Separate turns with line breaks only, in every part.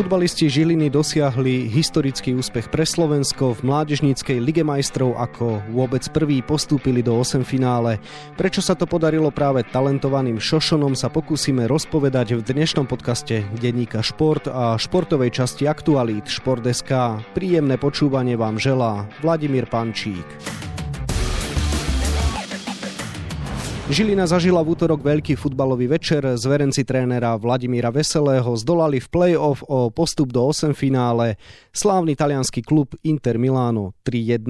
Futbalisti Žiliny dosiahli historický úspech pre Slovensko v mládežníckej Lige majstrov ako vôbec prvý postúpili do 8 finále. Prečo sa to podarilo práve talentovaným Šošonom sa pokúsime rozpovedať v dnešnom podcaste Denníka Šport a športovej časti Aktualít Šport.sk. Príjemné počúvanie vám želá Vladimír Pančík. Žilina zažila v útorok veľký futbalový večer. Zverenci trénera Vladimíra Veselého zdolali v play-off o postup do 8 finále slávny talianský klub Inter Milano 3-1.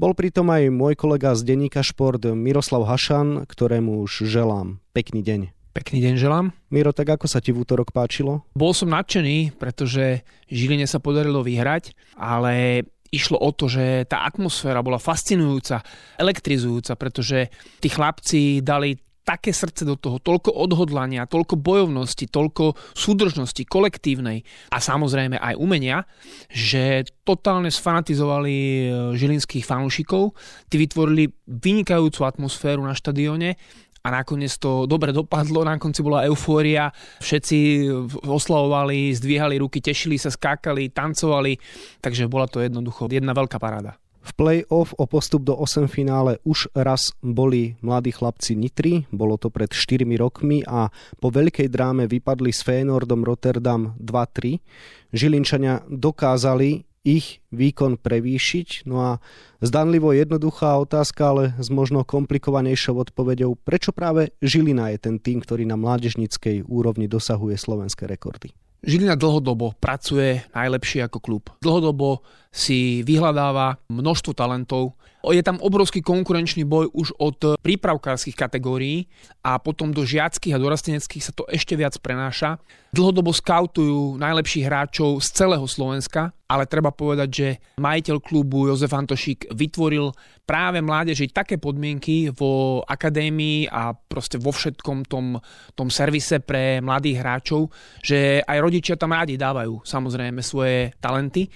Bol pritom aj môj kolega z denníka Šport Miroslav Hašan, ktorému už želám pekný deň.
Pekný deň želám.
Miro, tak ako sa ti v útorok páčilo?
Bol som nadšený, pretože Žiline sa podarilo vyhrať, ale išlo o to, že tá atmosféra bola fascinujúca, elektrizujúca, pretože tí chlapci dali také srdce do toho, toľko odhodlania, toľko bojovnosti, toľko súdržnosti kolektívnej a samozrejme aj umenia, že totálne sfanatizovali e, žilinských fanúšikov. Tí vytvorili vynikajúcu atmosféru na štadióne a nakoniec to dobre dopadlo, na konci bola eufória, všetci oslavovali, zdvíhali ruky, tešili sa, skákali, tancovali, takže bola to jednoducho jedna veľká paráda.
V play-off o postup do 8 finále už raz boli mladí chlapci Nitry, bolo to pred 4 rokmi a po veľkej dráme vypadli s Fénordom Rotterdam 2-3. Žilinčania dokázali ich výkon prevýšiť. No a zdanlivo jednoduchá otázka, ale s možno komplikovanejšou odpovedou, prečo práve Žilina je ten tým, ktorý na mládežnickej úrovni dosahuje slovenské rekordy?
Žilina dlhodobo pracuje najlepšie ako klub. Dlhodobo si vyhľadáva množstvo talentov. Je tam obrovský konkurenčný boj už od prípravkárskych kategórií a potom do žiackých a dorasteneckých sa to ešte viac prenáša. Dlhodobo skautujú najlepších hráčov z celého Slovenska, ale treba povedať, že majiteľ klubu Jozef Antošík vytvoril práve mládeži také podmienky vo akadémii a proste vo všetkom tom, tom servise pre mladých hráčov, že aj rodičia tam rádi dávajú samozrejme svoje talenty.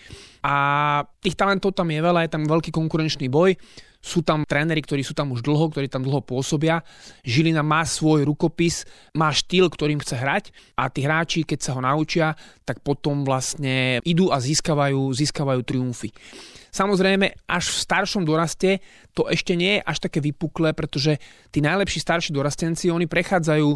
A tých talentov tam je veľa, je tam veľký konkurenčný boj. Sú tam tréneri, ktorí sú tam už dlho, ktorí tam dlho pôsobia. Žilina má svoj rukopis, má štýl, ktorým chce hrať a tí hráči, keď sa ho naučia, tak potom vlastne idú a získavajú, získavajú triumfy. Samozrejme, až v staršom doraste to ešte nie je až také vypuklé, pretože tí najlepší starší dorastenci, oni prechádzajú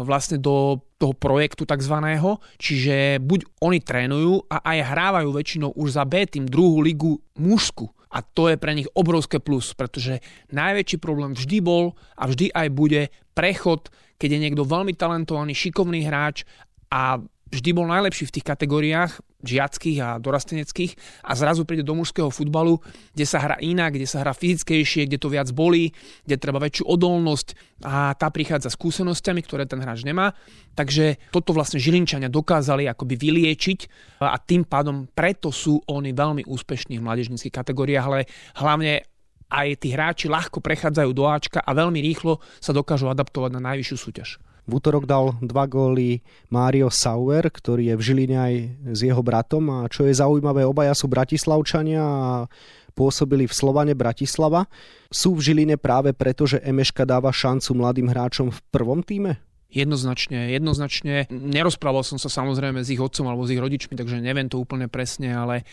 vlastne do toho projektu takzvaného, čiže buď oni trénujú a aj hrávajú väčšinou už za B tým druhú ligu mužsku. A to je pre nich obrovské plus, pretože najväčší problém vždy bol a vždy aj bude prechod, keď je niekto veľmi talentovaný, šikovný hráč a vždy bol najlepší v tých kategóriách žiackých a dorasteneckých a zrazu príde do mužského futbalu, kde sa hrá inak, kde sa hrá fyzickejšie, kde to viac bolí, kde treba väčšiu odolnosť a tá prichádza s skúsenostiami, ktoré ten hráč nemá. Takže toto vlastne Žilinčania dokázali akoby vyliečiť a tým pádom preto sú oni veľmi úspešní v mládežnických kategóriách, ale hlavne aj tí hráči ľahko prechádzajú do Ačka a veľmi rýchlo sa dokážu adaptovať na najvyššiu súťaž.
V útorok dal dva góly Mário Sauer, ktorý je v Žiline aj s jeho bratom a čo je zaujímavé, obaja sú bratislavčania a pôsobili v Slovane Bratislava. Sú v Žiline práve preto, že Emeška dáva šancu mladým hráčom v prvom týme?
Jednoznačne, jednoznačne. Nerozprával som sa samozrejme s ich otcom alebo s ich rodičmi, takže neviem to úplne presne, ale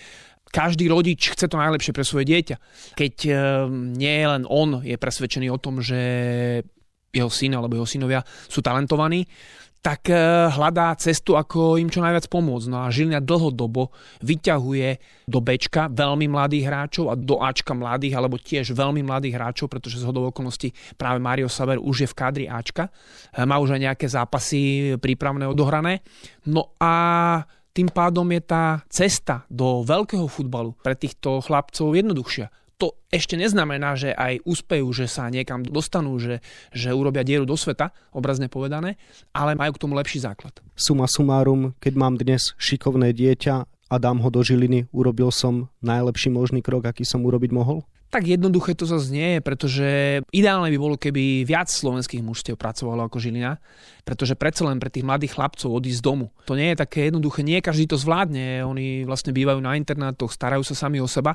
každý rodič chce to najlepšie pre svoje dieťa. Keď eh, nie len on je presvedčený o tom, že jeho syn alebo jeho synovia sú talentovaní, tak e, hľadá cestu, ako im čo najviac pomôcť. No a Žilina dlhodobo vyťahuje do Bčka veľmi mladých hráčov a do Ačka mladých, alebo tiež veľmi mladých hráčov, pretože z hodov okolností práve Mario Saver už je v kádri Ačka. E, má už aj nejaké zápasy prípravné odohrané. No a tým pádom je tá cesta do veľkého futbalu pre týchto chlapcov jednoduchšia to ešte neznamená, že aj úspejú, že sa niekam dostanú, že, že urobia dieru do sveta, obrazne povedané, ale majú k tomu lepší základ.
Suma sumárum, keď mám dnes šikovné dieťa a dám ho do žiliny, urobil som najlepší možný krok, aký som urobiť mohol?
Tak jednoduché to zase nie je, pretože ideálne by bolo, keby viac slovenských mužstiev pracovalo ako Žilina, pretože predsa len pre tých mladých chlapcov odísť z domu. To nie je také jednoduché, nie každý to zvládne, oni vlastne bývajú na internátoch, starajú sa sami o seba,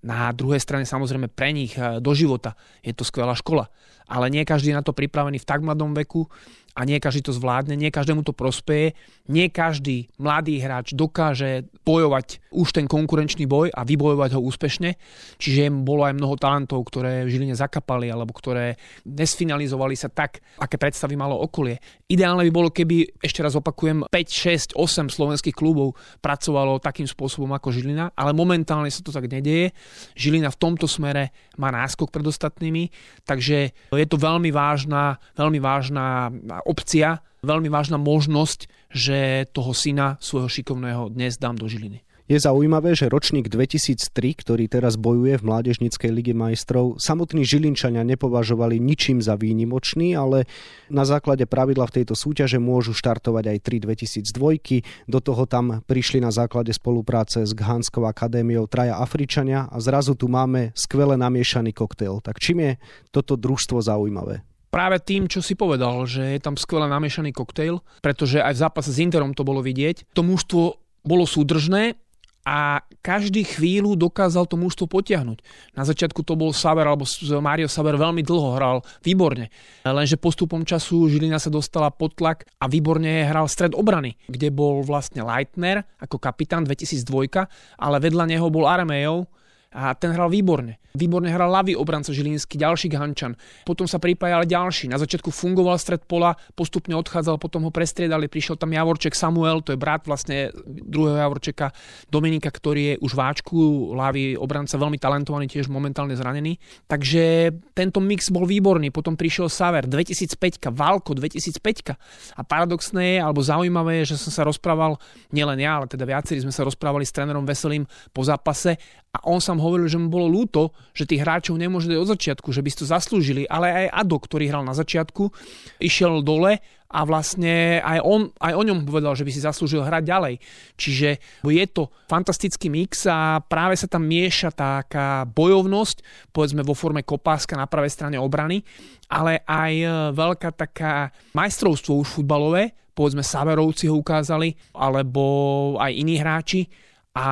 na druhej strane samozrejme pre nich eh, do života je to skvelá škola. ale nie každý je na to pripravený v tak mladom veku a nie každý to zvládne, nie každému to prospeje, nie každý mladý hráč dokáže bojovať už ten konkurenčný boj a vybojovať ho úspešne, čiže bolo aj mnoho talentov, ktoré v Žiline zakapali alebo ktoré nesfinalizovali sa tak, aké predstavy malo okolie. Ideálne by bolo, keby, ešte raz opakujem, 5, 6, 8 slovenských klubov pracovalo takým spôsobom ako Žilina, ale momentálne sa to tak nedeje. Žilina v tomto smere má náskok pred ostatnými, takže je to veľmi vážna, veľmi vážna opcia, veľmi vážna možnosť, že toho syna svojho šikovného dnes dám do Žiliny.
Je zaujímavé, že ročník 2003, ktorý teraz bojuje v Mládežnickej lige majstrov, samotní Žilinčania nepovažovali ničím za výnimočný, ale na základe pravidla v tejto súťaže môžu štartovať aj 3 2002. Do toho tam prišli na základe spolupráce s Ghanskou akadémiou traja Afričania a zrazu tu máme skvele namiešaný koktail. Tak čím je toto družstvo zaujímavé?
Práve tým, čo si povedal, že je tam skvelé namiešaný koktejl, pretože aj v zápase s Interom to bolo vidieť. To mužstvo bolo súdržné a každý chvíľu dokázal to mužstvo potiahnuť. Na začiatku to bol Saver, alebo Mario Saver veľmi dlho hral výborne. Lenže postupom času Žilina sa dostala pod tlak a výborne hral stred obrany, kde bol vlastne Leitner ako kapitán 2002, ale vedľa neho bol Aramejov, a ten hral výborne. Výborne hral ľavý obranca Žilínsky, ďalší Gančan. Potom sa pripájal ďalší. Na začiatku fungoval stred pola, postupne odchádzal, potom ho prestriedali, prišiel tam Javorček Samuel, to je brat vlastne druhého Javorčeka Dominika, ktorý je už váčku, ľavý obranca, veľmi talentovaný, tiež momentálne zranený. Takže tento mix bol výborný. Potom prišiel Saver 2005, Valko 2005. A paradoxné je, alebo zaujímavé je, že som sa rozprával, nielen ja, ale teda viacerí sme sa rozprávali s trénerom Veselým po zápase a on sám hovoril, že mu bolo ľúto, že tých hráčov nemôže dať od začiatku, že by si to zaslúžili, ale aj Ado, ktorý hral na začiatku, išiel dole a vlastne aj on, aj o ňom povedal, že by si zaslúžil hrať ďalej. Čiže je to fantastický mix a práve sa tam mieša taká bojovnosť, povedzme vo forme kopáska na pravej strane obrany, ale aj e, veľká taká majstrovstvo už futbalové, povedzme Saverovci ho ukázali, alebo aj iní hráči, a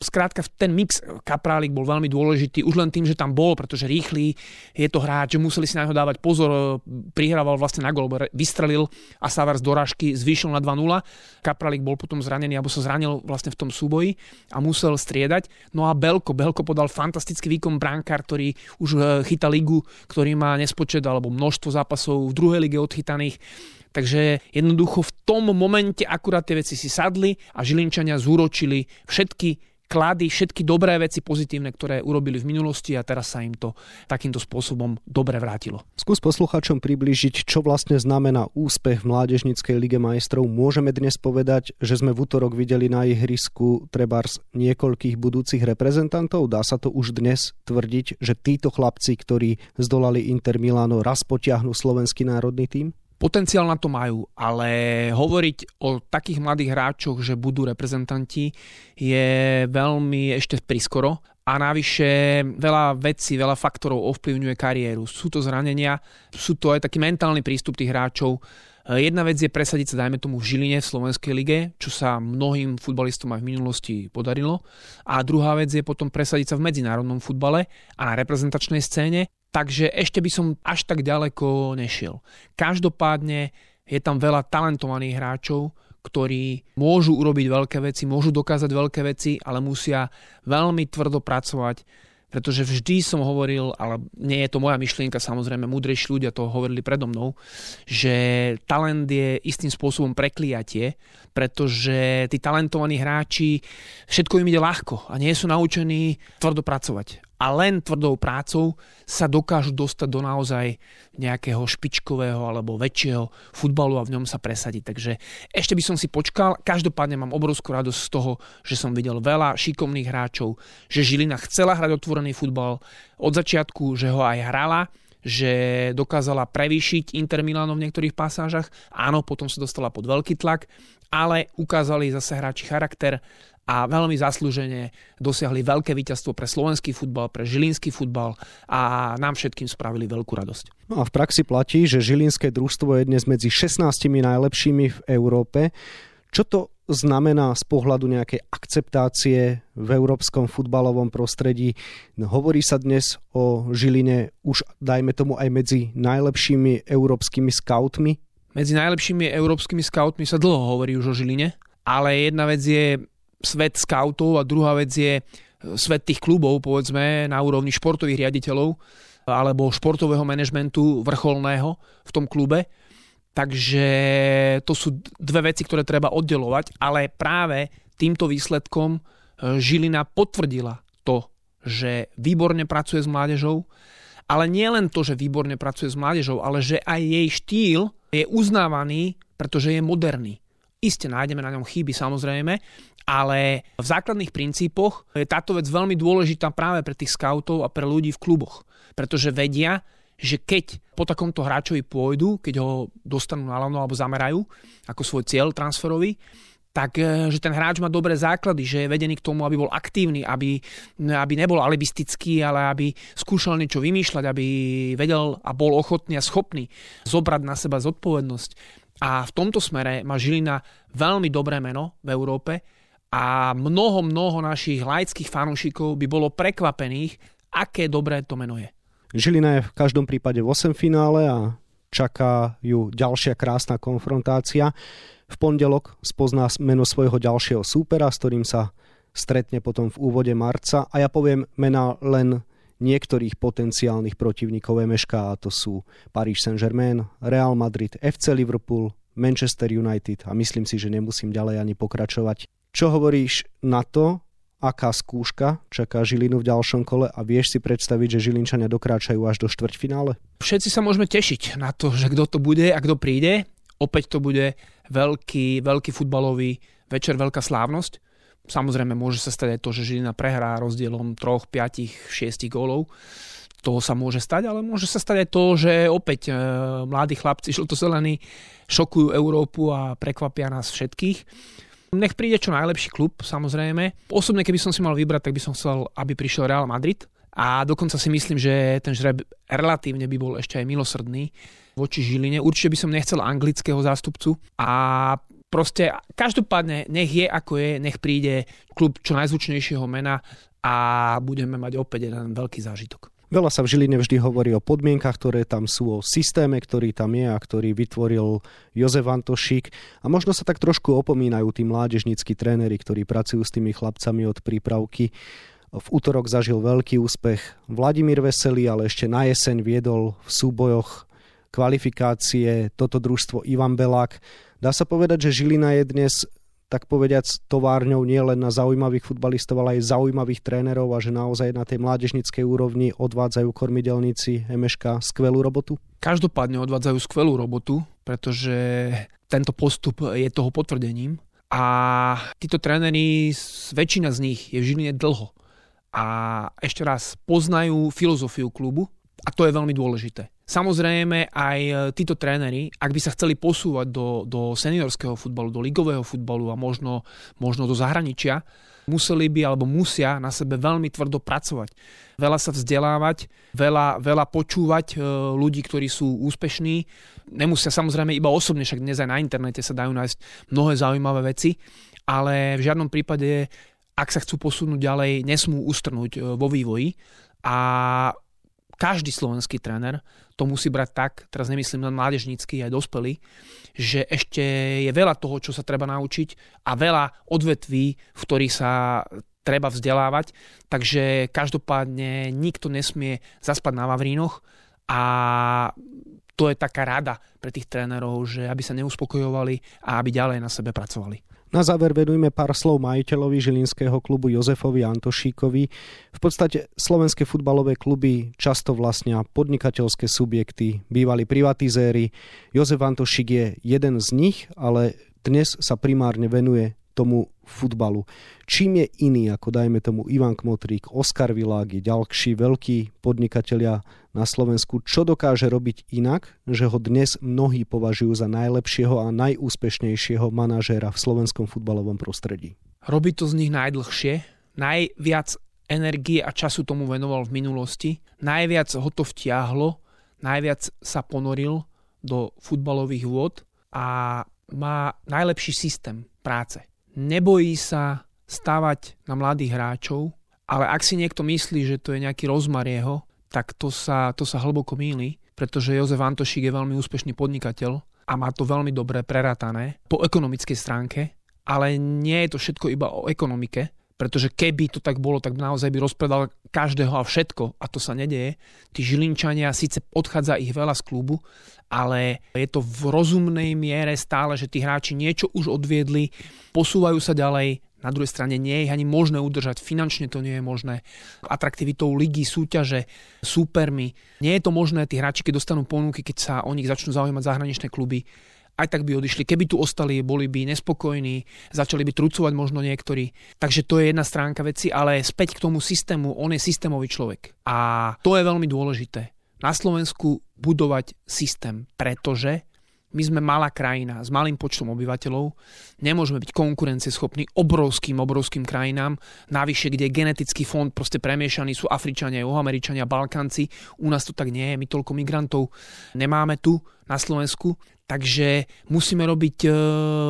skrátka ten mix Kaprálik bol veľmi dôležitý, už len tým, že tam bol, pretože rýchly je to hráč, že museli si na neho dávať pozor, prihrával vlastne na gol, vystrelil a Savars z dorážky zvýšil na 2-0. Kaprálik bol potom zranený, alebo sa zranil vlastne v tom súboji a musel striedať. No a Belko, Belko podal fantastický výkon brankár, ktorý už e, chyta ligu, ktorý má nespočet alebo množstvo zápasov v druhej lige odchytaných Takže jednoducho v tom momente akurát tie veci si sadli a Žilinčania zúročili všetky klady, všetky dobré veci pozitívne, ktoré urobili v minulosti a teraz sa im to takýmto spôsobom dobre vrátilo.
Skús posluchačom priblížiť, čo vlastne znamená úspech v Mládežnickej lige majstrov. Môžeme dnes povedať, že sme v útorok videli na ihrisku trebárs niekoľkých budúcich reprezentantov. Dá sa to už dnes tvrdiť, že títo chlapci, ktorí zdolali Inter Milano, raz potiahnu slovenský národný tým?
Potenciál na to majú, ale hovoriť o takých mladých hráčoch, že budú reprezentanti, je veľmi ešte priskoro a navyše veľa vecí, veľa faktorov ovplyvňuje kariéru. Sú to zranenia, sú to aj taký mentálny prístup tých hráčov. Jedna vec je presadiť sa, dajme tomu, v Žiline v Slovenskej lige, čo sa mnohým futbalistom aj v minulosti podarilo. A druhá vec je potom presadiť sa v medzinárodnom futbale a na reprezentačnej scéne. Takže ešte by som až tak ďaleko nešiel. Každopádne je tam veľa talentovaných hráčov, ktorí môžu urobiť veľké veci, môžu dokázať veľké veci, ale musia veľmi tvrdo pracovať, pretože vždy som hovoril, ale nie je to moja myšlienka, samozrejme, múdrejší ľudia to hovorili predo mnou, že talent je istým spôsobom prekliatie, pretože tí talentovaní hráči, všetko im ide ľahko a nie sú naučení tvrdo pracovať a len tvrdou prácou sa dokážu dostať do naozaj nejakého špičkového alebo väčšieho futbalu a v ňom sa presadiť. Takže ešte by som si počkal. Každopádne mám obrovskú radosť z toho, že som videl veľa šikovných hráčov, že Žilina chcela hrať otvorený futbal od začiatku, že ho aj hrala, že dokázala prevýšiť Inter Milano v niektorých pasážach. Áno, potom sa dostala pod veľký tlak, ale ukázali zase hráči charakter, a veľmi zaslúžene dosiahli veľké víťazstvo pre slovenský futbal, pre žilinský futbal a nám všetkým spravili veľkú radosť.
No a v praxi platí, že žilinské družstvo je dnes medzi 16 najlepšími v Európe. Čo to znamená z pohľadu nejakej akceptácie v európskom futbalovom prostredí? Hovorí sa dnes o Žiline už, dajme tomu, aj medzi najlepšími európskymi skautmi?
Medzi najlepšími európskymi skautmi sa dlho hovorí už o Žiline, ale jedna vec je svet skautov a druhá vec je svet tých klubov, povedzme, na úrovni športových riaditeľov alebo športového manažmentu vrcholného v tom klube. Takže to sú dve veci, ktoré treba oddelovať, ale práve týmto výsledkom e, Žilina potvrdila to, že výborne pracuje s mládežou, ale nie len to, že výborne pracuje s mládežou, ale že aj jej štýl je uznávaný, pretože je moderný. Isté nájdeme na ňom chyby samozrejme, ale v základných princípoch je táto vec veľmi dôležitá práve pre tých scoutov a pre ľudí v kluboch, pretože vedia, že keď po takomto hráčovi pôjdu, keď ho dostanú na lano alebo zamerajú ako svoj cieľ transferový, tak e, že ten hráč má dobré základy, že je vedený k tomu, aby bol aktívny, aby, aby nebol alibistický, ale aby skúšal niečo vymýšľať, aby vedel a bol ochotný a schopný zobrať na seba zodpovednosť. A v tomto smere má Žilina veľmi dobré meno v Európe a mnoho, mnoho našich laických fanúšikov by bolo prekvapených, aké dobré to meno je.
Žilina je v každom prípade v 8 finále a čaká ju ďalšia krásna konfrontácia. V pondelok spozná meno svojho ďalšieho súpera, s ktorým sa stretne potom v úvode marca a ja poviem mena len niektorých potenciálnych protivníkov MŠK a to sú Paris Saint-Germain, Real Madrid, FC Liverpool, Manchester United a myslím si, že nemusím ďalej ani pokračovať. Čo hovoríš na to, aká skúška čaká Žilinu v ďalšom kole a vieš si predstaviť, že Žilinčania dokráčajú až do štvrťfinále?
Všetci sa môžeme tešiť na to, že kto to bude a kto príde. Opäť to bude veľký, veľký futbalový večer, veľká slávnosť. Samozrejme môže sa stať aj to, že Žilina prehrá rozdielom 3, 5, 6 gólov. To sa môže stať, ale môže sa stať aj to, že opäť e, mladí chlapci žltozelení šokujú Európu a prekvapia nás všetkých. Nech príde čo najlepší klub, samozrejme. Osobne, keby som si mal vybrať, tak by som chcel, aby prišiel Real Madrid. A dokonca si myslím, že ten žreb relatívne by bol ešte aj milosrdný voči Žiline. Určite by som nechcel anglického zástupcu. A proste každopádne nech je ako je, nech príde klub čo najzvučnejšieho mena a budeme mať opäť jeden veľký zážitok.
Veľa sa v Žiline vždy hovorí o podmienkach, ktoré tam sú, o systéme, ktorý tam je a ktorý vytvoril Jozef Antošík. A možno sa tak trošku opomínajú tí mládežníckí tréneri, ktorí pracujú s tými chlapcami od prípravky. V útorok zažil veľký úspech Vladimír Veselý, ale ešte na jeseň viedol v súbojoch kvalifikácie toto družstvo Ivan Belák. Dá sa povedať, že Žilina je dnes tak povediac továrňou nie len na zaujímavých futbalistov, ale aj zaujímavých trénerov a že naozaj na tej mládežnickej úrovni odvádzajú kormidelníci MŠK skvelú robotu?
Každopádne odvádzajú skvelú robotu, pretože tento postup je toho potvrdením a títo tréneri, väčšina z nich je v Žiline dlho a ešte raz poznajú filozofiu klubu a to je veľmi dôležité. Samozrejme aj e, títo tréneri, ak by sa chceli posúvať do, do seniorského futbalu, do ligového futbalu a možno, možno do zahraničia, museli by alebo musia na sebe veľmi tvrdo pracovať. Veľa sa vzdelávať, veľa, veľa počúvať e, ľudí, ktorí sú úspešní. Nemusia samozrejme iba osobne, však dnes aj na internete sa dajú nájsť mnohé zaujímavé veci, ale v žiadnom prípade, ak sa chcú posunúť ďalej, nesmú ustrnúť e, vo vývoji a každý slovenský tréner to musí brať tak, teraz nemyslím len mládežnícky, aj dospelý, že ešte je veľa toho, čo sa treba naučiť a veľa odvetví, v ktorých sa treba vzdelávať, takže každopádne nikto nesmie zaspať na Vavrínoch a to je taká rada pre tých trénerov, že aby sa neuspokojovali a aby ďalej na sebe pracovali.
Na záver venujeme pár slov majiteľovi žilinského klubu Jozefovi Antošíkovi. V podstate slovenské futbalové kluby často vlastnia podnikateľské subjekty, bývali privatizéri. Jozef Antošík je jeden z nich, ale dnes sa primárne venuje tomu futbalu. Čím je iný ako dajme tomu Ivan Kmotrík, Oskar Világi, ďalší veľkí podnikatelia na Slovensku, čo dokáže robiť inak, že ho dnes mnohí považujú za najlepšieho a najúspešnejšieho manažéra v slovenskom futbalovom prostredí.
Robí to z nich najdlhšie, najviac energie a času tomu venoval v minulosti, najviac ho to vtiahlo, najviac sa ponoril do futbalových vôd a má najlepší systém práce nebojí sa stavať na mladých hráčov, ale ak si niekto myslí, že to je nejaký rozmar jeho, tak to sa, to sa hlboko míli, pretože Jozef Antošík je veľmi úspešný podnikateľ a má to veľmi dobre prerátané po ekonomickej stránke, ale nie je to všetko iba o ekonomike, pretože keby to tak bolo, tak naozaj by rozpredal každého a všetko a to sa nedeje. Tí Žilinčania, síce odchádza ich veľa z klubu, ale je to v rozumnej miere stále, že tí hráči niečo už odviedli, posúvajú sa ďalej, na druhej strane nie je ani možné udržať, finančne to nie je možné. Atraktivitou ligy, súťaže, súpermi. Nie je to možné, tí hráči, keď dostanú ponuky, keď sa o nich začnú zaujímať zahraničné kluby, aj tak by odišli. Keby tu ostali, boli by nespokojní, začali by trucovať možno niektorí. Takže to je jedna stránka veci, ale späť k tomu systému, on je systémový človek. A to je veľmi dôležité. Na Slovensku budovať systém, pretože my sme malá krajina s malým počtom obyvateľov, nemôžeme byť konkurencieschopní obrovským, obrovským krajinám, navyše, kde je genetický fond proste premiešaný, sú Afričania, Juhoameričania, Balkánci, u nás to tak nie je, my toľko migrantov nemáme tu na Slovensku, takže musíme robiť e,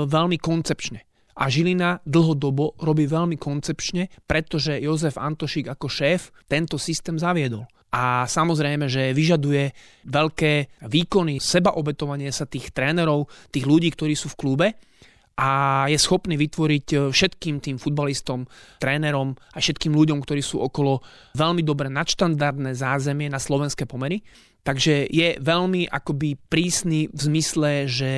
veľmi koncepčne. A Žilina dlhodobo robí veľmi koncepčne, pretože Jozef Antošík ako šéf tento systém zaviedol a samozrejme, že vyžaduje veľké výkony, sebaobetovanie sa tých trénerov, tých ľudí, ktorí sú v klube a je schopný vytvoriť e, všetkým tým futbalistom, trénerom a všetkým ľuďom, ktorí sú okolo veľmi dobre nadštandardné zázemie na slovenské pomery. Takže je veľmi akoby prísny v zmysle, že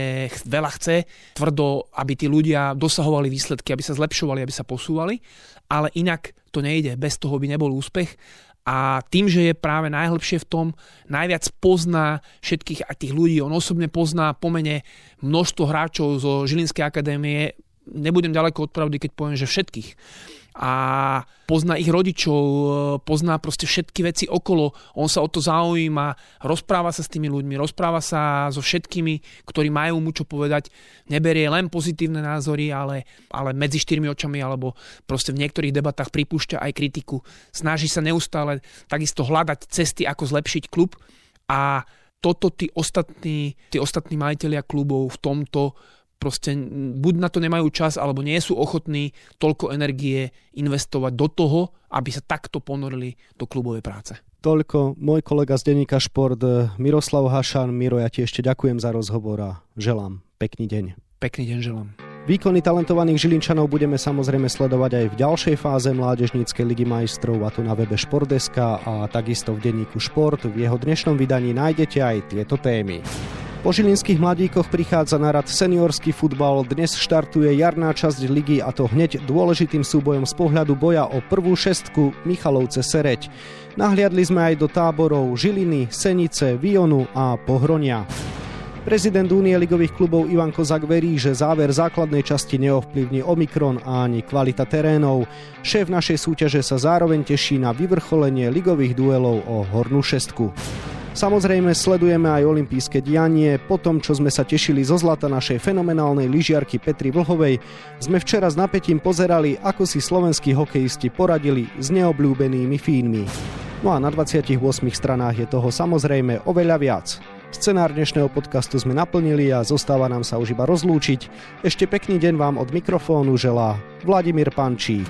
veľa chce, tvrdo, aby tí ľudia dosahovali výsledky, aby sa zlepšovali, aby sa posúvali, ale inak to nejde, bez toho by nebol úspech a tým, že je práve najhlbšie v tom, najviac pozná všetkých a tých ľudí. On osobne pozná pomene množstvo hráčov zo Žilinskej akadémie. Nebudem ďaleko od pravdy, keď poviem, že všetkých a pozná ich rodičov, pozná proste všetky veci okolo, on sa o to zaujíma, rozpráva sa s tými ľuďmi, rozpráva sa so všetkými, ktorí majú mu čo povedať, neberie len pozitívne názory, ale, ale medzi štyrmi očami alebo proste v niektorých debatách pripúšťa aj kritiku, snaží sa neustále takisto hľadať cesty, ako zlepšiť klub. A toto tí ostatní, tí ostatní majiteľia klubov v tomto proste buď na to nemajú čas, alebo nie sú ochotní toľko energie investovať do toho, aby sa takto ponorili do klubovej práce.
Toľko môj kolega z denníka Šport Miroslav Hašan. Miro, ja ti ešte ďakujem za rozhovor a želám pekný deň.
Pekný deň želám.
Výkony talentovaných Žilinčanov budeme samozrejme sledovať aj v ďalšej fáze Mládežníckej ligy majstrov a tu na webe Športdeska a takisto v denníku Šport. V jeho dnešnom vydaní nájdete aj tieto témy. Po žilinských mladíkoch prichádza na rad seniorský futbal. Dnes štartuje jarná časť ligy a to hneď dôležitým súbojom z pohľadu boja o prvú šestku Michalovce Sereď. Nahliadli sme aj do táborov Žiliny, Senice, Vionu a Pohronia. Prezident Únie ligových klubov Ivan Kozak verí, že záver základnej časti neovplyvní Omikron a ani kvalita terénov. Šéf našej súťaže sa zároveň teší na vyvrcholenie ligových duelov o hornú šestku. Samozrejme sledujeme aj olympijské dianie. Po tom, čo sme sa tešili zo zlata našej fenomenálnej lyžiarky Petri Vlhovej, sme včera s napätím pozerali, ako si slovenskí hokejisti poradili s neobľúbenými Fínmi. No a na 28 stranách je toho samozrejme oveľa viac. Scenár dnešného podcastu sme naplnili a zostáva nám sa už iba rozlúčiť. Ešte pekný deň vám od mikrofónu želá Vladimír Pančík.